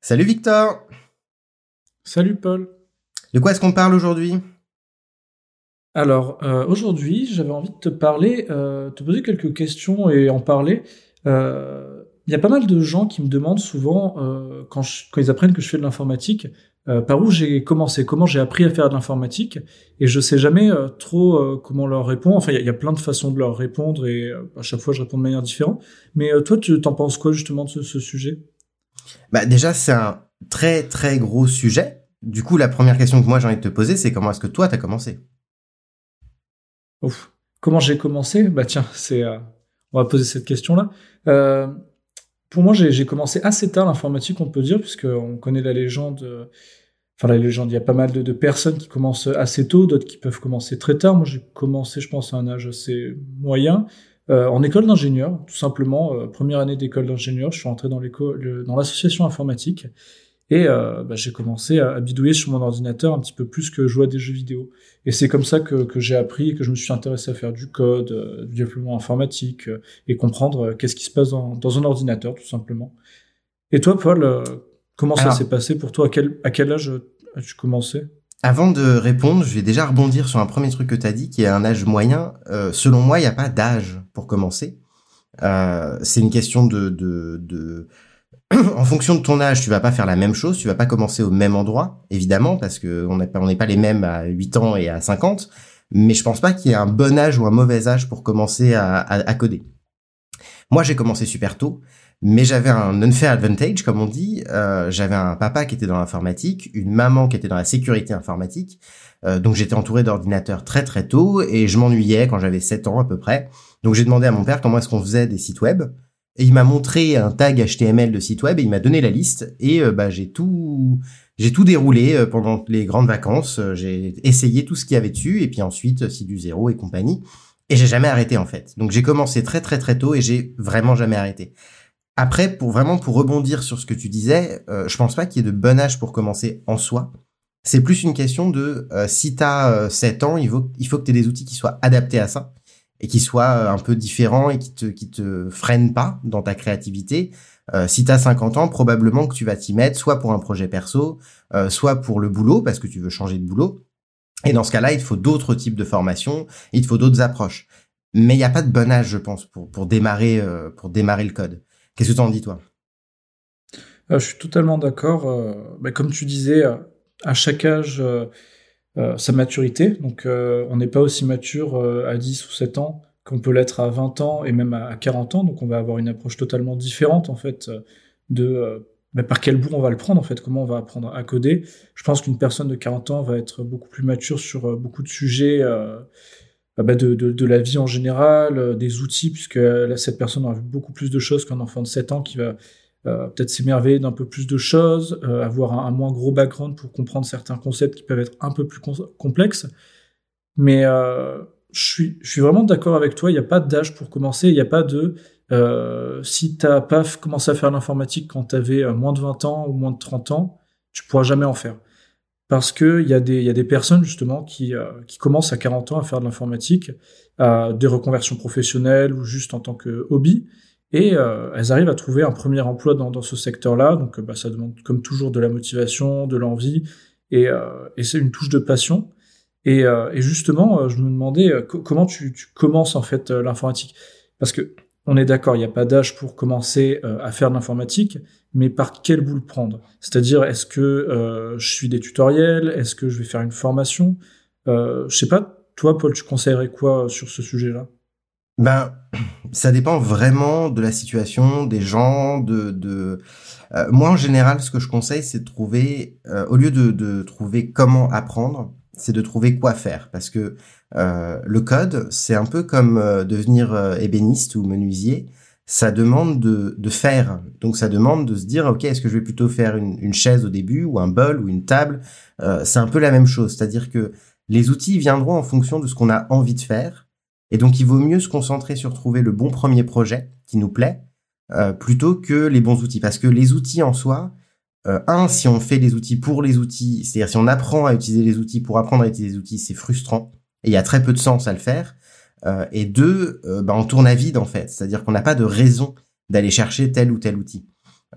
Salut Victor Salut Paul De quoi est-ce qu'on parle aujourd'hui? Alors, euh, aujourd'hui, j'avais envie de te parler, euh, te poser quelques questions et en parler. Euh, Il y a pas mal de gens qui me demandent souvent, euh, quand, je- quand ils apprennent que je fais de l'informatique, euh, par où j'ai commencé, comment j'ai appris à faire de l'informatique, et je sais jamais euh, trop euh, comment leur répondre. Enfin, il y, a- il y a plein de façons de leur répondre, et euh, à chaque fois, je réponds de manière différente. Mais euh, toi, tu t'en penses quoi justement de ce, ce sujet? Bah déjà c'est un très très gros sujet. Du coup la première question que moi j'ai envie de te poser c'est comment est-ce que toi t'as commencé? Comment j'ai commencé? Bah tiens, c'est, euh, on va poser cette question-là. Euh, pour moi, j'ai commencé assez tard l'informatique, on peut dire, puisqu'on connaît la légende. euh, Enfin, la légende, il y a pas mal de personnes qui commencent assez tôt, d'autres qui peuvent commencer très tard. Moi, j'ai commencé, je pense, à un âge assez moyen, euh, en école d'ingénieur, tout simplement. euh, première année d'école d'ingénieur, je suis rentré dans l'école, le- dans l'association informatique. Et euh, bah, j'ai commencé à, à bidouiller sur mon ordinateur un petit peu plus que jouer à des jeux vidéo. Et c'est comme ça que, que j'ai appris et que je me suis intéressé à faire du code, euh, du développement informatique euh, et comprendre qu'est-ce qui se passe dans, dans un ordinateur, tout simplement. Et toi, Paul, euh, comment ça s'est passé pour toi? À quel, à quel âge as-tu commencé? Avant de répondre, je vais déjà rebondir sur un premier truc que t'as dit qui est un âge moyen. Euh, selon moi il n'y a pas d'âge pour commencer. Euh, c'est une question de, de, en fonction de ton âge, tu vas pas faire la même chose, tu vas pas commencer au même endroit, évidemment, parce que on n'est pas, les mêmes à 8 ans et à 50. Mais je pense pas qu'il y ait un bon âge ou un mauvais âge pour commencer à coder. Moi, j'ai commencé super tôt, mais j'avais un unfair advantage, comme on dit. Euh, j'avais un papa qui était dans l'informatique, une maman qui était dans la sécurité informatique. Euh, donc j'étais entouré d'ordinateurs très très tôt et je m'ennuyais quand j'avais 7 ans à peu près. Donc j'ai demandé à mon père comment est-ce qu'on faisait des sites web. Et il m'a montré un tag HTML de site web et il m'a donné la liste et euh, bah j'ai tout j'ai tout déroulé euh, pendant les grandes vacances. Euh, J'ai essayé tout ce qu'il y avait dessus et puis ensuite si du zéro et compagnie. Et j'ai jamais arrêté en fait. Donc j'ai commencé très très très tôt et j'ai vraiment jamais arrêté. Après, pour vraiment pour rebondir sur ce que tu disais, euh, je pense pas qu'il y ait de bon âge pour commencer en soi. C'est plus une question de euh, si t'as euh, 7 ans, il faut il faut que tu aies des outils qui soient adaptés à ça et qui soient euh, un peu différents et qui te qui te freinent pas dans ta créativité. Euh, si t'as 50 ans, probablement que tu vas t'y mettre soit pour un projet perso, euh, soit pour le boulot parce que tu veux changer de boulot. Et dans ce cas-là, il te faut d'autres types de formations, il te faut d'autres approches. Mais il n'y a pas de bon âge, je pense, pour pour démarrer pour démarrer le code. Qu'est-ce que t'en dis toi? Euh, Je suis totalement d'accord. euh, comme tu disais, euh, à chaque âge, sa maturité. Donc, on n'est pas aussi mature à 10 ou 7 ans qu'on peut l'être à 20 ans et même à à 40 ans. Donc, on va avoir une approche totalement différente, en fait, de bah, par quel bout on va le prendre, en fait, comment on va apprendre à coder. Je pense qu'une personne de 40 ans va être beaucoup plus mature sur beaucoup de sujets. Euh, bah, de, de, de la vie en général, euh, des outils, puisque euh, là, cette personne aura vu beaucoup plus de choses qu'un enfant de 7 ans qui va euh, peut-être s'émerveiller d'un peu plus de choses, euh, avoir un, moins gros background pour comprendre certains concepts qui peuvent être un peu plus com- complexes. Mais euh, je suis, je suis vraiment d'accord avec toi, il n'y a pas d'âge pour commencer, il n'y a pas de... Euh, si t'as pas f- commencé à faire l'informatique quand t'avais euh, moins de 20 ans ou moins de 30 ans, tu pourras jamais en faire. Parce que il y a des, il y a des personnes justement qui, euh, qui commencent à 40 ans à faire de l'informatique, à des reconversions professionnelles ou juste en tant que hobby, et euh, elles arrivent à trouver un premier emploi dans, dans ce secteur-là. Donc, euh, bah, ça demande comme toujours de la motivation, de l'envie, et, euh, et c'est une touche de passion. Et, euh, et justement, euh, je me demandais euh, co- comment tu, tu commences en fait euh, l'informatique, parce que on est d'accord, il n'y a pas d'âge pour commencer euh, à faire de l'informatique, mais par quel bout le prendre? C'est-à-dire, est-ce que euh, je suis des tutoriels? Est-ce que je vais faire une formation? Euh, Je sais pas. Toi, Paul, tu conseillerais quoi sur ce sujet-là? Ben, ça dépend vraiment de la situation, des gens, de. moi, en général, ce que je conseille, c'est de trouver, au lieu de trouver comment apprendre, c'est de trouver quoi faire, parce que euh, le code, c'est un peu comme euh, devenir euh, ébéniste ou menuisier. Ça demande de, de faire, donc ça demande de se dire, ok, est-ce que je vais plutôt faire une, une chaise au début ou un bol ou une table? C'est un peu la même chose, c'est-à-dire que les outils viendront en fonction de ce qu'on a envie de faire. Et donc, il vaut mieux se concentrer sur trouver le bon premier projet qui nous plaît, plutôt que les bons outils. Parce que les outils en soi, euh, un, si on fait les outils pour les outils, c'est-à-dire si on apprend à utiliser les outils pour apprendre à utiliser les outils, c'est frustrant. Et il y a très peu de sens à le faire. Euh, et deux, euh, bah, on tourne à vide en fait. C'est-à-dire qu'on n'a pas de raison d'aller chercher tel ou tel outil.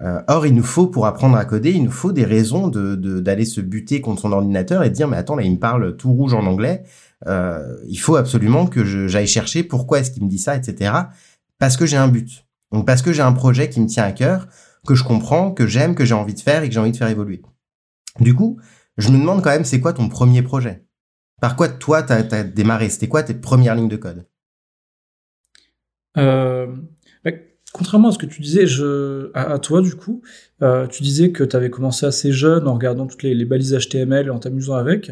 Euh, or, il nous faut, pour apprendre à coder, il nous faut des raisons de d'aller se buter contre son ordinateur et de dire, mais attends, là, il me parle tout rouge en anglais. Euh, il faut absolument que j'aille chercher pourquoi est-ce qu'il me dit ça, etc. Parce que j'ai un but. Donc, parce que j'ai un projet qui me tient à cœur, que je comprends, que j'aime, que j'ai envie de faire et que j'ai envie de faire évoluer. Du coup, je me demande quand même, c'est quoi ton premier projet? Par quoi, toi, t'as as démarré? C'était quoi tes premières lignes de code? Euh, contrairement à ce que tu disais, à, toi du coup, euh, tu disais que tu avais commencé assez jeune en regardant toutes les, balises HTML et en t'amusant avec.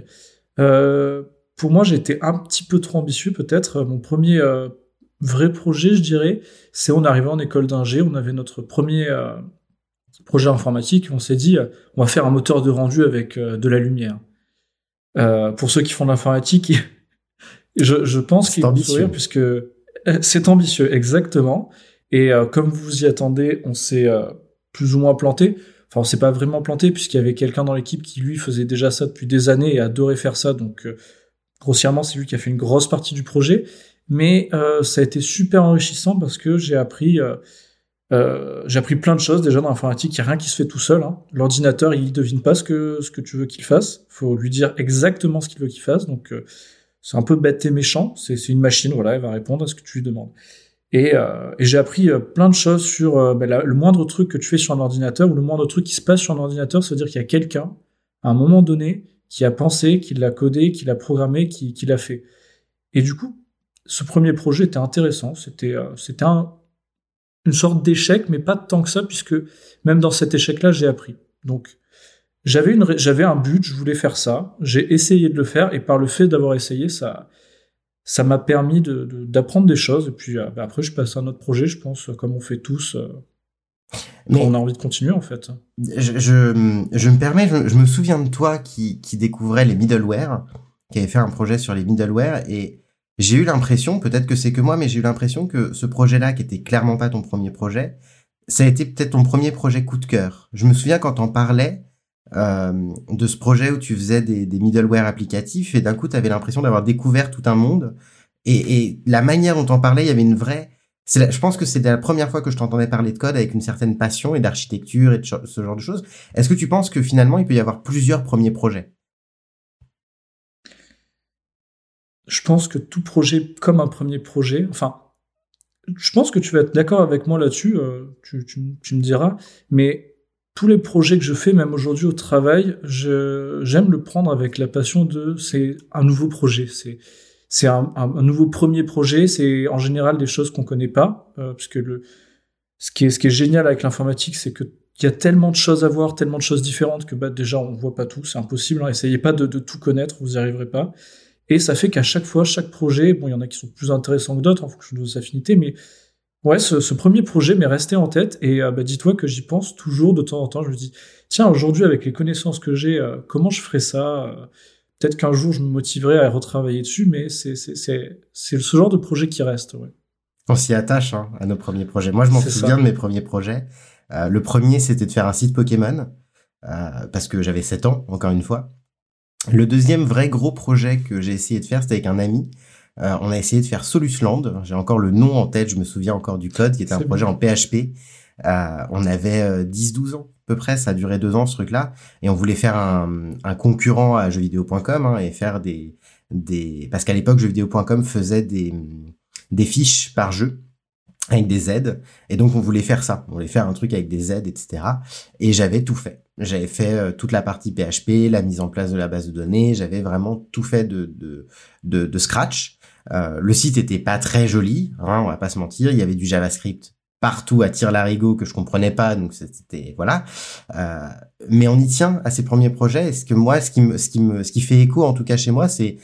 Euh, pour moi, j'étais un petit peu trop ambitieux peut-être. Mon premier vrai projet, je dirais, c'est on arrivait en école d'ingé, on avait notre premier projet informatique, on s'est dit on va faire un moteur de rendu avec de la lumière. pour ceux qui font de l'informatique, je, je pense qu'ils vont sourire puisque c'est ambitieux, exactement. Et euh, comme vous y attendez, on s'est euh, plus ou moins planté. Enfin, on s'est pas vraiment planté puisqu'il y avait quelqu'un dans l'équipe qui lui faisait déjà ça depuis des années et adorait faire ça. Donc, euh, grossièrement, c'est lui qui a fait une grosse partie du projet. Mais ça a été super enrichissant parce que j'ai appris, j'ai appris plein de choses déjà dans l'informatique. Il y a rien qui se fait tout seul. Hein. L'ordinateur, il devine pas ce que ce que tu veux qu'il fasse. Faut lui dire exactement ce qu'il veut qu'il fasse. Donc, c'est un peu bête et méchant. C'est une machine, voilà, elle va répondre à ce que tu lui demandes. Et, euh, et j'ai appris euh, plein de choses sur euh, ben, le moindre truc que tu fais sur un ordinateur ou le moindre truc qui se passe sur un ordinateur, ça veut dire qu'il y a quelqu'un, à un moment donné, qui a pensé, qui l'a codé, qui l'a programmé, qui, qui l'a fait. Et du coup, ce premier projet était intéressant. C'était c'était un, une sorte d'échec, mais pas tant que ça, puisque même dans cet échec-là, j'ai appris. Donc, j'avais une j'avais un but, je voulais faire ça. J'ai essayé de le faire, et par le fait d'avoir essayé, ça ça m'a permis d'apprendre de, des choses. Et puis euh, bah, après, je passe à un autre projet, je pense, comme on fait tous. Euh, Mais on a envie de continuer en fait. Je, je, je me permets, je, me souviens de toi qui, qui découvrait les middleware, qui avait fait un projet sur les middleware, et j'ai eu l'impression, peut-être que c'est que moi, mais j'ai eu l'impression que ce projet-là, qui était clairement pas ton premier projet, ça a été peut-être ton premier projet coup de cœur. Je me souviens quand on parlait, euh, de ce projet où tu faisais des, des middleware applicatifs et d'un coup, tu avais l'impression d'avoir découvert tout un monde. Et, et la manière dont on parlais, il y avait une vraie... je pense que c'était la première fois que je t'entendais parler de code avec une certaine passion et d'architecture et de ce genre de choses. Est-ce que tu penses que finalement, il peut y avoir plusieurs premiers projets? Je pense que tout projet comme un premier projet, enfin, je pense que tu vas être d'accord avec moi là-dessus, euh, tu, tu, tu, me diras, mais tous les projets que je fais, même aujourd'hui au travail, j'aime le prendre avec la passion de c'est un nouveau projet, c'est c'est un, un, nouveau premier projet, c'est en général des choses qu'on connaît pas, euh, parce que le ce qui est ce qui est génial avec l'informatique, c'est que il y a tellement de choses à voir, tellement de choses différentes que bah déjà on voit pas tout, c'est impossible. Hein, essayez pas de, de, tout connaître, vous y arriverez pas. Et ça fait qu'à chaque fois, chaque projet, bon, il y en a qui sont plus intéressants que d'autres en fonction de vos affinités, mais Ouais, ce, premier projet m'est resté en tête et euh, bah, dis-toi que j'y pense toujours de temps en temps. Je me dis, tiens, aujourd'hui, avec les connaissances que j'ai, euh, comment je ferais ça euh, Peut-être qu'un jour, je me motiverai à retravailler dessus, mais c'est ce genre de projet qui reste. Ouais. On s'y attache hein, à nos premiers projets. Moi, je m'en souviens de mes premiers projets. le premier, c'était de faire un site Pokémon, parce que j'avais 7 ans, encore une fois. Le deuxième vrai gros projet que j'ai essayé de faire, c'était avec un ami. Euh, on a essayé de faire Solusland. J'ai encore le nom en tête, je me souviens encore du code, qui était un projet en PHP. Euh, on avait 10-12 euh, ans à peu près, ça a duré deux ans ce truc-là, et on voulait faire un, concurrent à jeuxvideo.com hein, et faire des des parce qu'à l'époque jeuxvideo.com faisait des des fiches par jeu avec des aides et donc on voulait faire ça on voulait faire un truc avec des aides etc et j'avais tout fait j'avais fait toute la partie PHP la mise en place de la base de données j'avais vraiment tout fait de de, de, de scratch euh, le site était pas très joli, hein, on va pas se mentir. Il y avait du JavaScript partout à tir larigot que je comprenais pas, donc c'était voilà. Euh, mais on y tient à ces premiers projets. Est-ce que moi, ce qui me, ce qui me, ce qui fait écho en tout cas chez moi, c'est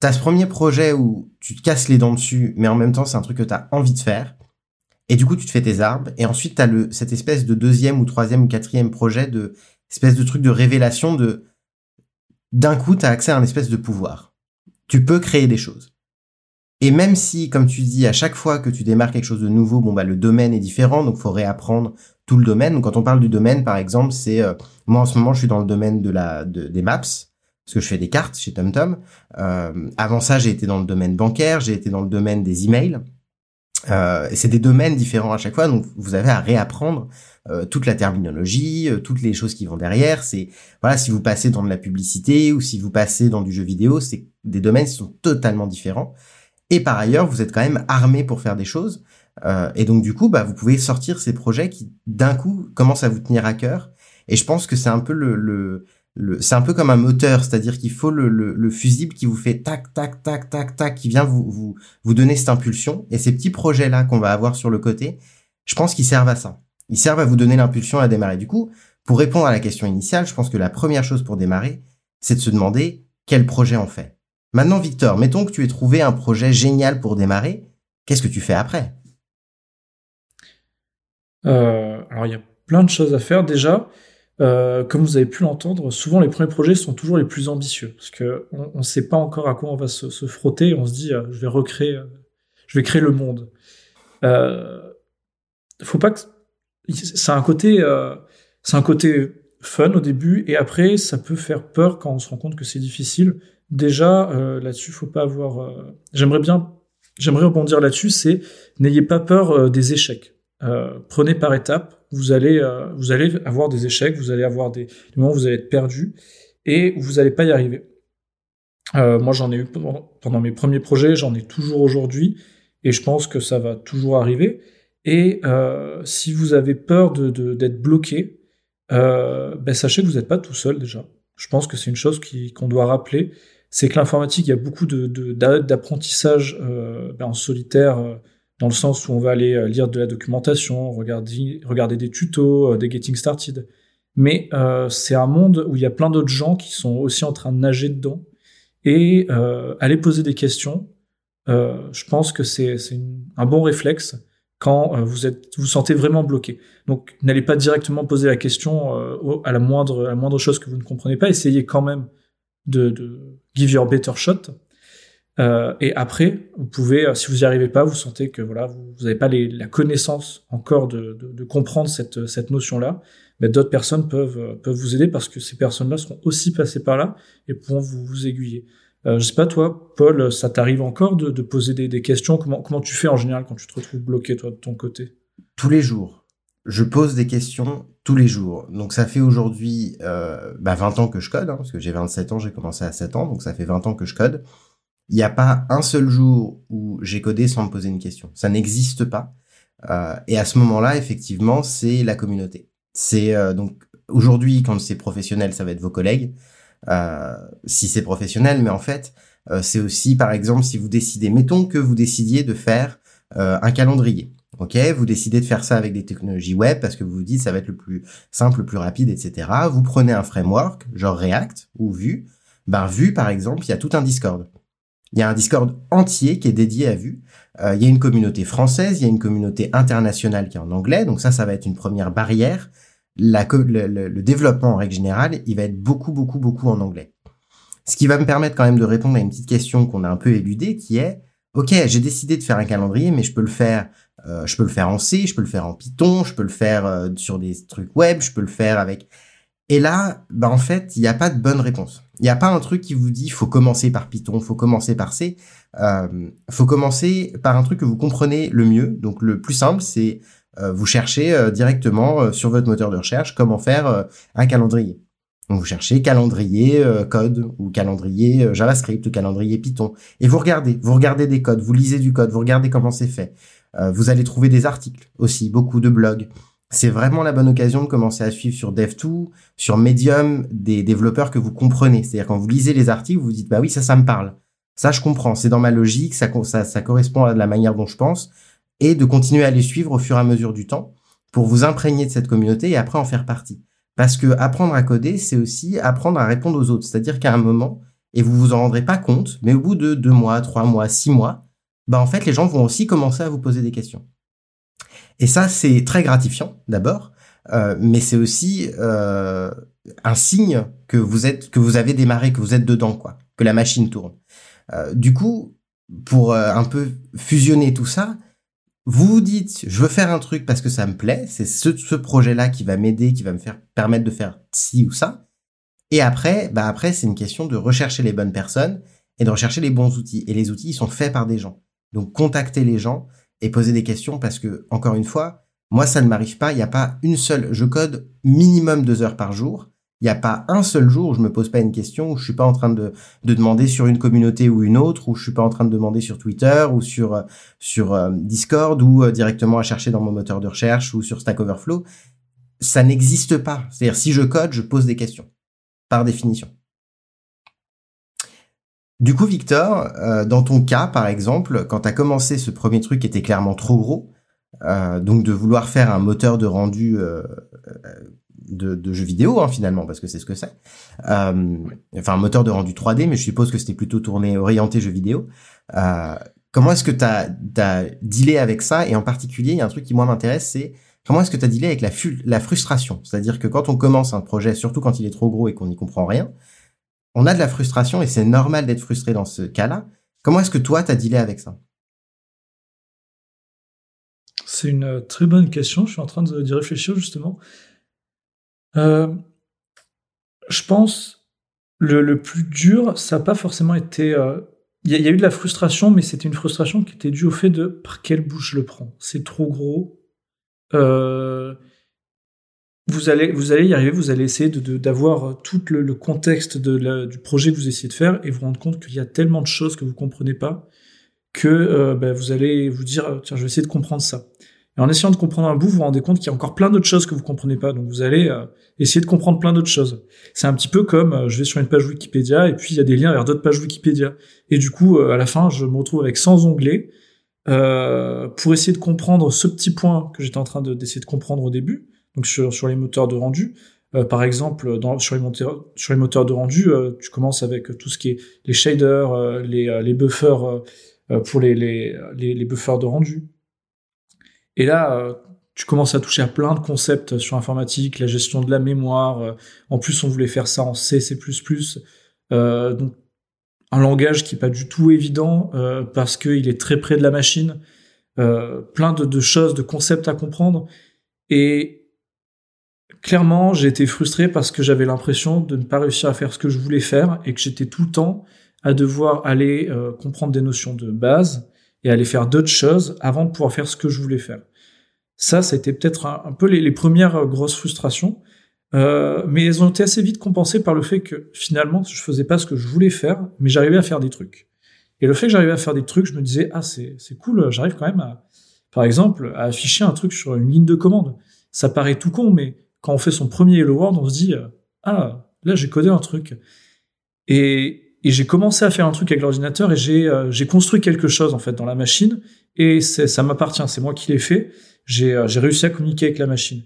t'as ce premier projet où tu te casses les dents dessus, mais en même temps c'est un truc que t'as envie de faire. Et du coup, tu te fais tes arbres. Et ensuite, t'as le cette espèce de deuxième ou troisième ou quatrième projet de espèce de truc de révélation de d'un coup, t'as accès à un espèce de pouvoir. Tu peux créer des choses. Et même si, comme tu dis, à chaque fois que tu démarres quelque chose de nouveau, bon bah le domaine est différent, donc faut réapprendre tout le domaine. Quand on parle du domaine, par exemple, c'est euh, moi en ce moment je suis dans le domaine de la des maps parce que je fais des cartes chez TomTom. Euh, avant ça, j'ai été dans le domaine bancaire, j'ai été dans le domaine des emails. Euh, c'est des domaines différents à chaque fois, donc vous avez à réapprendre euh, toute la terminologie, euh, toutes les choses qui vont derrière. C'est voilà, si vous passez dans de la publicité ou si vous passez dans du jeu vidéo, c'est des domaines qui sont totalement différents. Et par ailleurs, vous êtes quand même armé pour faire des choses. Euh, et donc du coup, bah, vous pouvez sortir ces projets qui d'un coup commencent à vous tenir à cœur. Et je pense que c'est un peu le, le c'est un peu comme un moteur, c'est-à-dire qu'il faut le, le, le, fusible qui vous fait tac tac tac tac tac, qui vient vous vous vous donner cette impulsion. Et ces petits projets là qu'on va avoir sur le côté, je pense qu'ils servent à ça. Ils servent à vous donner l'impulsion à démarrer. Du coup, pour répondre à la question initiale, je pense que la première chose pour démarrer, c'est de se demander quel projet on fait. Maintenant, Victor, mettons que tu aies trouvé un projet génial pour démarrer. Qu'est-ce que tu fais après? Euh, Alors, il y a plein de choses à faire. Déjà, euh, comme vous avez pu l'entendre, souvent les premiers projets sont toujours les plus ambitieux parce que on ne sait pas encore à quoi on va se, frotter. On se dit, euh, je vais recréer, je vais créer le monde. Euh, faut pas que c'est un côté, c'est un côté fun au début et après ça peut faire peur quand on se rend compte que c'est difficile. Déjà là-dessus, faut pas avoir. J'aimerais bien, j'aimerais rebondir là-dessus. C'est n'ayez pas peur des échecs. prenez par étapes vous allez, euh, vous allez avoir des échecs, vous allez avoir des, moments où vous allez être perdu et vous n'allez pas y arriver. Euh, moi, j'en ai eu pendant, mes premiers projets, j'en ai toujours aujourd'hui, et je pense que ça va toujours arriver. Et euh, si vous avez peur de, d'être bloqué, ben, sachez que vous n'êtes pas tout seul déjà. Je pense que c'est une chose qu'on doit rappeler, c'est que l'informatique, il y a beaucoup de, d'apprentissage ben, en solitaire dans le sens où on va aller euh, lire de la documentation, regarder, des tutos, euh, des getting started. Mais euh, c'est un monde où il y a plein d'autres gens qui sont aussi en train de nager dedans. Et euh, aller poser des questions, euh, je pense que c'est un bon réflexe quand vous êtes vous sentez vraiment bloqué. Donc n'allez pas directement poser la question à la moindre à la moindre chose que vous ne comprenez pas. Essayez quand même de, de give your better shot euh, et après, vous pouvez, euh, si vous n'y arrivez pas, vous sentez que voilà, vous n'avez pas les, la connaissance encore de, de, de comprendre cette, cette notion-là, mais d'autres personnes peuvent, euh, peuvent vous aider parce que ces personnes-là seront aussi passées par là et pourront vous, vous aiguiller. Euh, je sais pas toi, Paul, ça t'arrive encore de, de poser des, des, questions? Comment, comment tu fais en général quand tu te retrouves bloqué toi de ton côté? Tous les jours. Je pose des questions tous les jours. Donc ça fait aujourd'hui euh, bah 20 ans que je code, hein, parce que j'ai 27 ans, j'ai commencé à 7 ans, donc ça fait 20 ans que je code il n'y a pas un seul jour où j'ai codé sans me poser une question. Ça n'existe pas. Euh, et à ce moment-là, effectivement, c'est la communauté. C'est euh, donc aujourd'hui, quand c'est professionnel, ça va être vos collègues. Euh, si c'est professionnel, mais en fait, euh, c'est aussi, par exemple, si vous décidez, mettons que vous décidiez de faire euh, un calendrier. Ok, vous décidez de faire ça avec des technologies web parce que vous vous dites ça va être le plus simple, le plus rapide, etc. Vous prenez un framework, genre React ou Vue. Ben Vue, par exemple, il y a tout un Discord. Il y a un Discord entier qui est dédié à Vue. Euh, il y a une communauté française, il y a une communauté internationale qui est en anglais. Donc ça, ça va être une première barrière. La, le, le, développement en règle générale, il va être beaucoup, beaucoup, beaucoup en anglais. Ce qui va me permettre quand même de répondre à une petite question qu'on a un peu éludée, qui est, ok, j'ai décidé de faire un calendrier, mais je peux le faire, euh, je peux le faire en C, je peux le faire en Python, je peux le faire euh, sur des trucs web, je peux le faire avec et là, bah en fait, il n'y a pas de bonne réponse. Il n'y a pas un truc qui vous dit faut commencer par Python, faut commencer par C. Euh, faut commencer par un truc que vous comprenez le mieux. Donc le plus simple, c'est euh, vous cherchez euh, directement euh, sur votre moteur de recherche comment faire un calendrier. Vous cherchez calendrier code ou calendrier JavaScript ou calendrier Python et vous regardez, vous regardez des codes, vous lisez du code, vous regardez comment c'est fait. vous allez trouver des articles aussi, beaucoup de blogs c'est vraiment la bonne occasion de commencer à suivre sur Dev2, sur Medium, des développeurs que vous comprenez. C'est-à-dire quand vous lisez les articles, vous vous dites bah oui ça ça me parle, ça je comprends, c'est dans ma logique, ça, ça correspond à la manière dont je pense, et de continuer à les suivre au fur et à mesure du temps pour vous imprégner de cette communauté et après en faire partie. Parce que apprendre à coder, c'est aussi apprendre à répondre aux autres. C'est-à-dire qu'à un moment, et vous vous en rendrez pas compte, mais au bout de deux mois, trois mois, six mois, bah en fait les gens vont aussi commencer à vous poser des questions. Et ça, c'est très gratifiant d'abord, euh, mais c'est aussi euh, un signe que vous êtes, que vous avez démarré, que vous êtes dedans, quoi, que la machine tourne. Euh, du coup, pour euh, un peu fusionner tout ça, vous vous dites, je veux faire un truc parce que ça me plaît, c'est ce, ce projet-là qui va m'aider, qui va me faire permettre de faire ci ou ça. Et après, bah après, c'est une question de rechercher les bonnes personnes et de rechercher les bons outils. Et les outils, ils sont faits par des gens. Donc, contactez les gens, et poser des questions parce que, encore une fois, moi, ça ne m'arrive pas. Il n'y a pas une seule. Je code minimum deux heures par jour. Il n'y a pas un seul jour où je me pose pas une question, où je suis pas en train de, de demander sur une communauté ou une autre, où je suis pas en train de demander sur Twitter ou sur sur euh, Discord ou euh, directement à chercher dans mon moteur de recherche ou sur Stack Overflow. Ça n'existe pas. C'est-à-dire si je code, je pose des questions par définition. Du coup, Victor, dans ton cas, par exemple, quand tu as commencé ce premier truc qui était clairement trop gros, donc de vouloir faire un moteur de rendu de, de jeux vidéo hein, finalement parce que c'est ce que c'est. Euh, enfin un moteur de rendu 3D, mais je suppose que c'était plutôt tourné orienté jeux vidéo. Euh, comment est-ce que tu as, as dealé avec ça? Et en particulier, il y a un truc qui moi m'intéresse, c'est comment est-ce que tu as dealé avec la, la frustration? C'est-à-dire que quand on commence un projet, surtout quand il est trop gros et qu'on n'y comprend rien, on a de la frustration et c'est normal d'être frustré dans ce cas-là. Comment est-ce que toi, tu as dealé avec ça? C'est une très bonne question. Je suis en train d'y réfléchir justement. Euh, je pense le, le plus dur, ça n'a pas forcément été. Euh, il y, a eu de la frustration, mais c'était une frustration qui était due au fait de par quelle bouche je le prends. C'est trop gros. Euh, vous allez, vous allez y arriver, vous allez essayer d'avoir de, tout le, le, contexte de la, du projet que vous essayez de faire et vous rendre compte qu'il y a tellement de choses que vous comprenez pas que euh, ben, vous allez vous dire tiens je vais essayer de comprendre ça. Et en essayant de comprendre un bout, vous vous rendez compte qu'il y a encore plein d'autres choses que vous comprenez pas. Donc vous allez euh, essayer de comprendre plein d'autres choses. C'est un petit peu comme euh, je vais sur une page Wikipédia et puis il y a des liens vers d'autres pages Wikipédia. Et du coup, euh, à la fin, je me retrouve avec 100 onglets pour essayer de comprendre ce petit point que j'étais en train d'essayer de, comprendre au début. Donc sur, sur les moteurs de rendu. par exemple, dans, sur, les moteurs, sur les moteurs de rendu, tu commences avec tout ce qui est les shaders, les, les buffers pour les, les, les, buffers de rendu et là, euh, tu commences à toucher à plein de concepts sur informatique, la gestion de la mémoire. Euh, en plus, on voulait faire ça en C, C++. Euh, donc, un langage qui est pas du tout évident euh, parce qu'il est très près de la machine. Euh, plein de, de, choses, de concepts à comprendre. Et clairement, j'ai été frustré parce que j'avais l'impression de ne pas réussir à faire ce que je voulais faire et que j'étais tout le temps à devoir aller euh, comprendre des notions de base et aller faire d'autres choses avant de pouvoir faire ce que je voulais faire. Ça, été peut-être un, peu les, premières euh, grosses frustrations, euh, mais elles ont été assez vite compensées par le fait que finalement, je faisais pas ce que je voulais faire, mais j'arrivais à faire des trucs. Et le fait que j'arrivais à faire des trucs, je me disais ah c'est cool, j'arrive quand même à, par exemple, à afficher un truc sur une ligne de commande. Ça paraît tout con, mais quand on fait son premier Hello World, on se dit euh, ah là j'ai codé un truc. Et j'ai commencé à faire un truc avec l'ordinateur et j'ai euh, construit quelque chose en fait dans la machine et ça m'appartient, c'est moi qui l'ai fait. J'ai euh, réussi à communiquer avec la machine.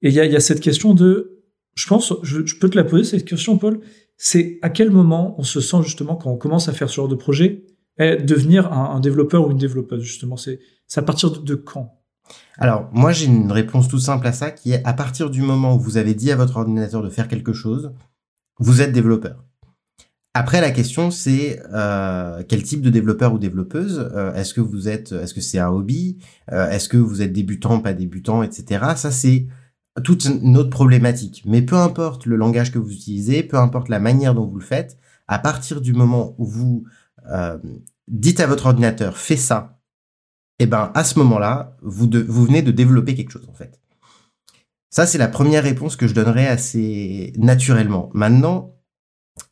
Et il y a, cette question de, je pense, je, je, peux te la poser cette question, Paul. C'est à quel moment on se sent justement quand on commence à faire ce genre de projet, et devenir un, développeur ou une développeuse justement? C'est à partir de quand? Alors, moi, j'ai une réponse toute simple à ça, qui est à partir du moment où vous avez dit à votre ordinateur de faire quelque chose, vous êtes développeur. Après, la question c'est euh, quel type de développeur ou développeuse euh, Est-ce que vous êtes, est-ce que c'est un hobby euh, Est-ce que vous êtes débutant, pas débutant, etc. Ça c'est toute une autre problématique. Mais peu importe le langage que vous utilisez, peu importe la manière dont vous le faites, à partir du moment où vous dites à votre ordinateur fais ça, eh ben à ce moment-là, vous, vous venez de développer quelque chose en fait. Ça c'est la première réponse que je donnerais assez naturellement. Maintenant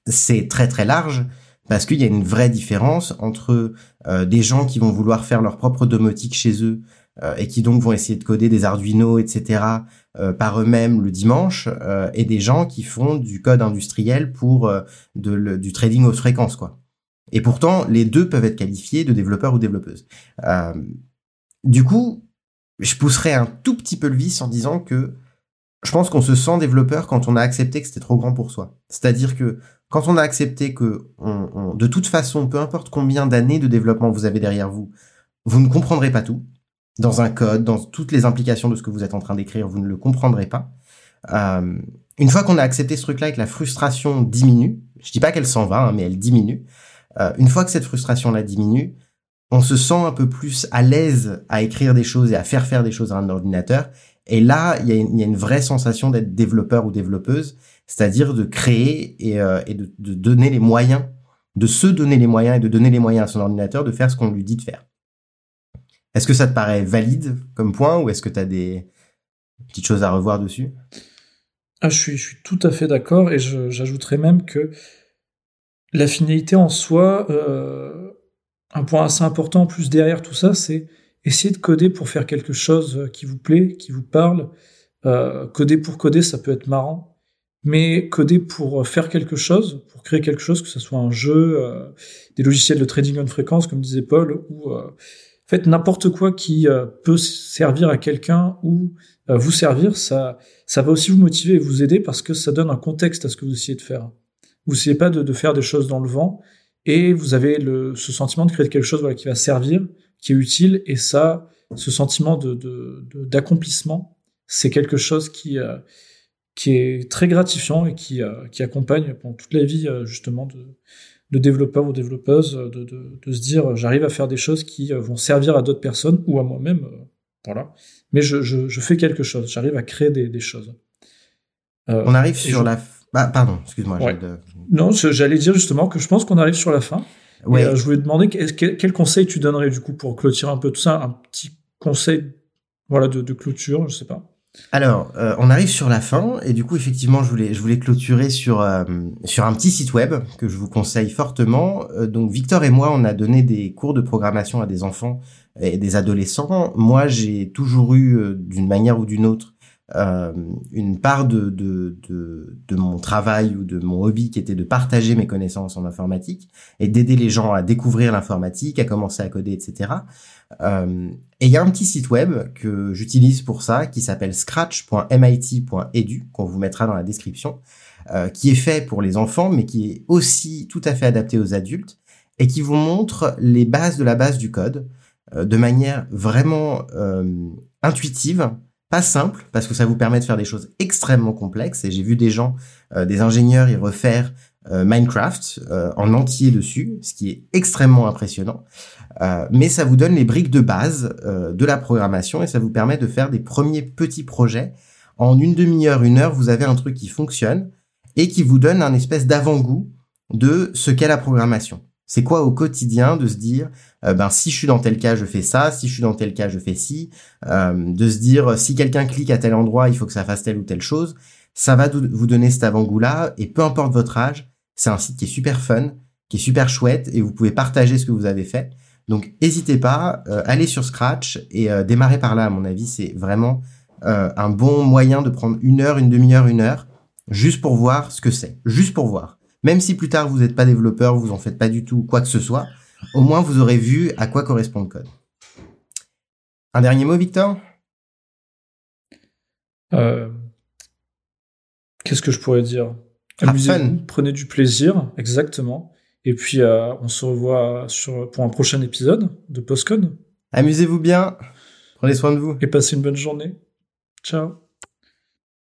c'est très très large parce qu'il y a une vraie différence entre euh, des gens qui vont vouloir faire leur propre domotique chez eux euh, et qui donc vont essayer de coder des Arduino, etc. Euh, par eux-mêmes le dimanche, et des gens qui font du code industriel pour du trading haute fréquence, quoi. Et pourtant, les deux peuvent être qualifiés de développeurs ou développeuses. du coup, je pousserais un tout petit peu le vice en disant que je pense qu'on se sent développeur quand on a accepté que c'était trop grand pour soi. C'est-à-dire que quand on a accepté que, de toute façon, peu importe combien d'années de développement vous avez derrière vous, vous ne comprendrez pas tout. Dans un code, dans toutes les implications de ce que vous êtes en train d'écrire, vous ne le comprendrez pas. Euh, une fois qu'on a accepté ce truc-là et que la frustration diminue, je dis pas qu'elle s'en va, hein, mais elle diminue. Euh, une fois que cette frustration-là diminue, on se sent un peu plus à l'aise à écrire des choses et à faire faire des choses à un ordinateur. Et là, il y, a une vraie sensation d'être développeur ou développeuse c'est-à-dire de créer et, euh, de, donner les moyens, de se donner les moyens et de donner les moyens à son ordinateur de faire ce qu'on lui dit de faire. Est-ce que ça te paraît valide comme point ou est-ce que tu as des petites choses à revoir dessus? Ah, je, suis, je suis tout à fait d'accord et j'ajouterais même que la finalité en soi, euh, un point assez important en plus derrière tout ça, c'est essayer de coder pour faire quelque chose qui vous plaît, qui vous parle. Euh, coder pour coder, ça peut être marrant, mais coder pour faire quelque chose, pour créer quelque chose, que ce soit un jeu, euh, des logiciels de trading en fréquence, comme disait Paul, ou euh, faites n'importe quoi qui euh, peut servir à quelqu'un ou vous servir, ça, ça va aussi vous motiver et vous aider parce que ça donne un contexte à ce que vous essayez de faire. Vous essayez pas de, de faire des choses dans le vent et vous avez le, ce sentiment de créer quelque chose voilà, qui va servir, qui est utile et ça, ce sentiment de d'accomplissement, c'est quelque chose qui qui est très gratifiant et qui, qui accompagne pendant toute la vie justement de, de développeurs ou développeuses de, de, de se dire j'arrive à faire des choses qui euh, vont servir à d'autres personnes ou à moi-même, euh, voilà. Mais je, je, je, fais quelque chose, j'arrive à créer des, des choses. Euh, on arrive sur la. Bah, pardon, excuse-moi. Non, j'allais dire justement que je pense qu'on arrive sur la fin. Ouais. je voulais te demander quel, quel, conseil tu donnerais du coup pour clôturer un peu tout ça, un petit conseil, voilà, de, de clôture, je sais pas. Alors, euh, on arrive sur la fin et du coup, effectivement, je voulais, je voulais clôturer sur euh, sur un petit site web que je vous conseille fortement. Euh, donc, Victor et moi, on a donné des cours de programmation à des enfants et des adolescents. Moi, j'ai toujours eu, d'une manière ou d'une autre, une part de, de, de, de mon travail ou de mon hobby qui était de partager mes connaissances en informatique et d'aider les gens à découvrir l'informatique, à commencer à coder, etc. Euh, et il y a un petit site web que j'utilise pour ça qui s'appelle scratch.mit.edu qu'on vous mettra dans la description, euh, qui est fait pour les enfants mais qui est aussi tout à fait adapté aux adultes et qui vous montre les bases de la base du code euh, de manière vraiment euh, intuitive, pas simple parce que ça vous permet de faire des choses extrêmement complexes et j'ai vu des gens, euh, des ingénieurs y refaire euh, Minecraft euh, en entier dessus, ce qui est extrêmement impressionnant. Mais ça vous donne les briques de base de la programmation et ça vous permet de faire des premiers petits projets. En une demi-heure, une heure, vous avez un truc qui fonctionne et qui vous donne un espèce d'avant-goût de ce qu'est la programmation. C'est quoi au quotidien de se dire, ben si je suis dans tel cas, je fais ça, si je suis dans tel cas, je fais ci, de se dire si quelqu'un clique à tel endroit, il faut que ça fasse telle ou telle chose. Ça va vous donner cet avant-goût-là et peu importe votre âge, c'est un site qui est super fun, qui est super chouette et vous pouvez partager ce que vous avez fait. Donc n'hésitez pas, euh, allez sur Scratch et euh, démarrez par là. À mon avis, c'est vraiment euh, un bon moyen de prendre une heure, une demi-heure, une heure, juste pour voir ce que c'est, juste pour voir. Même si plus tard vous n'êtes pas développeur, vous en faites pas du tout quoi que ce soit, au moins vous aurez vu à quoi correspond le code. Un dernier mot, Victor? Qu'est-ce que je pourrais dire? Amusez-vous, prenez du plaisir, exactement. Et puis, euh, on se revoit sur, pour un prochain épisode de Postcode. Amusez-vous bien. Prenez soin de vous. Et passez une bonne journée. Ciao.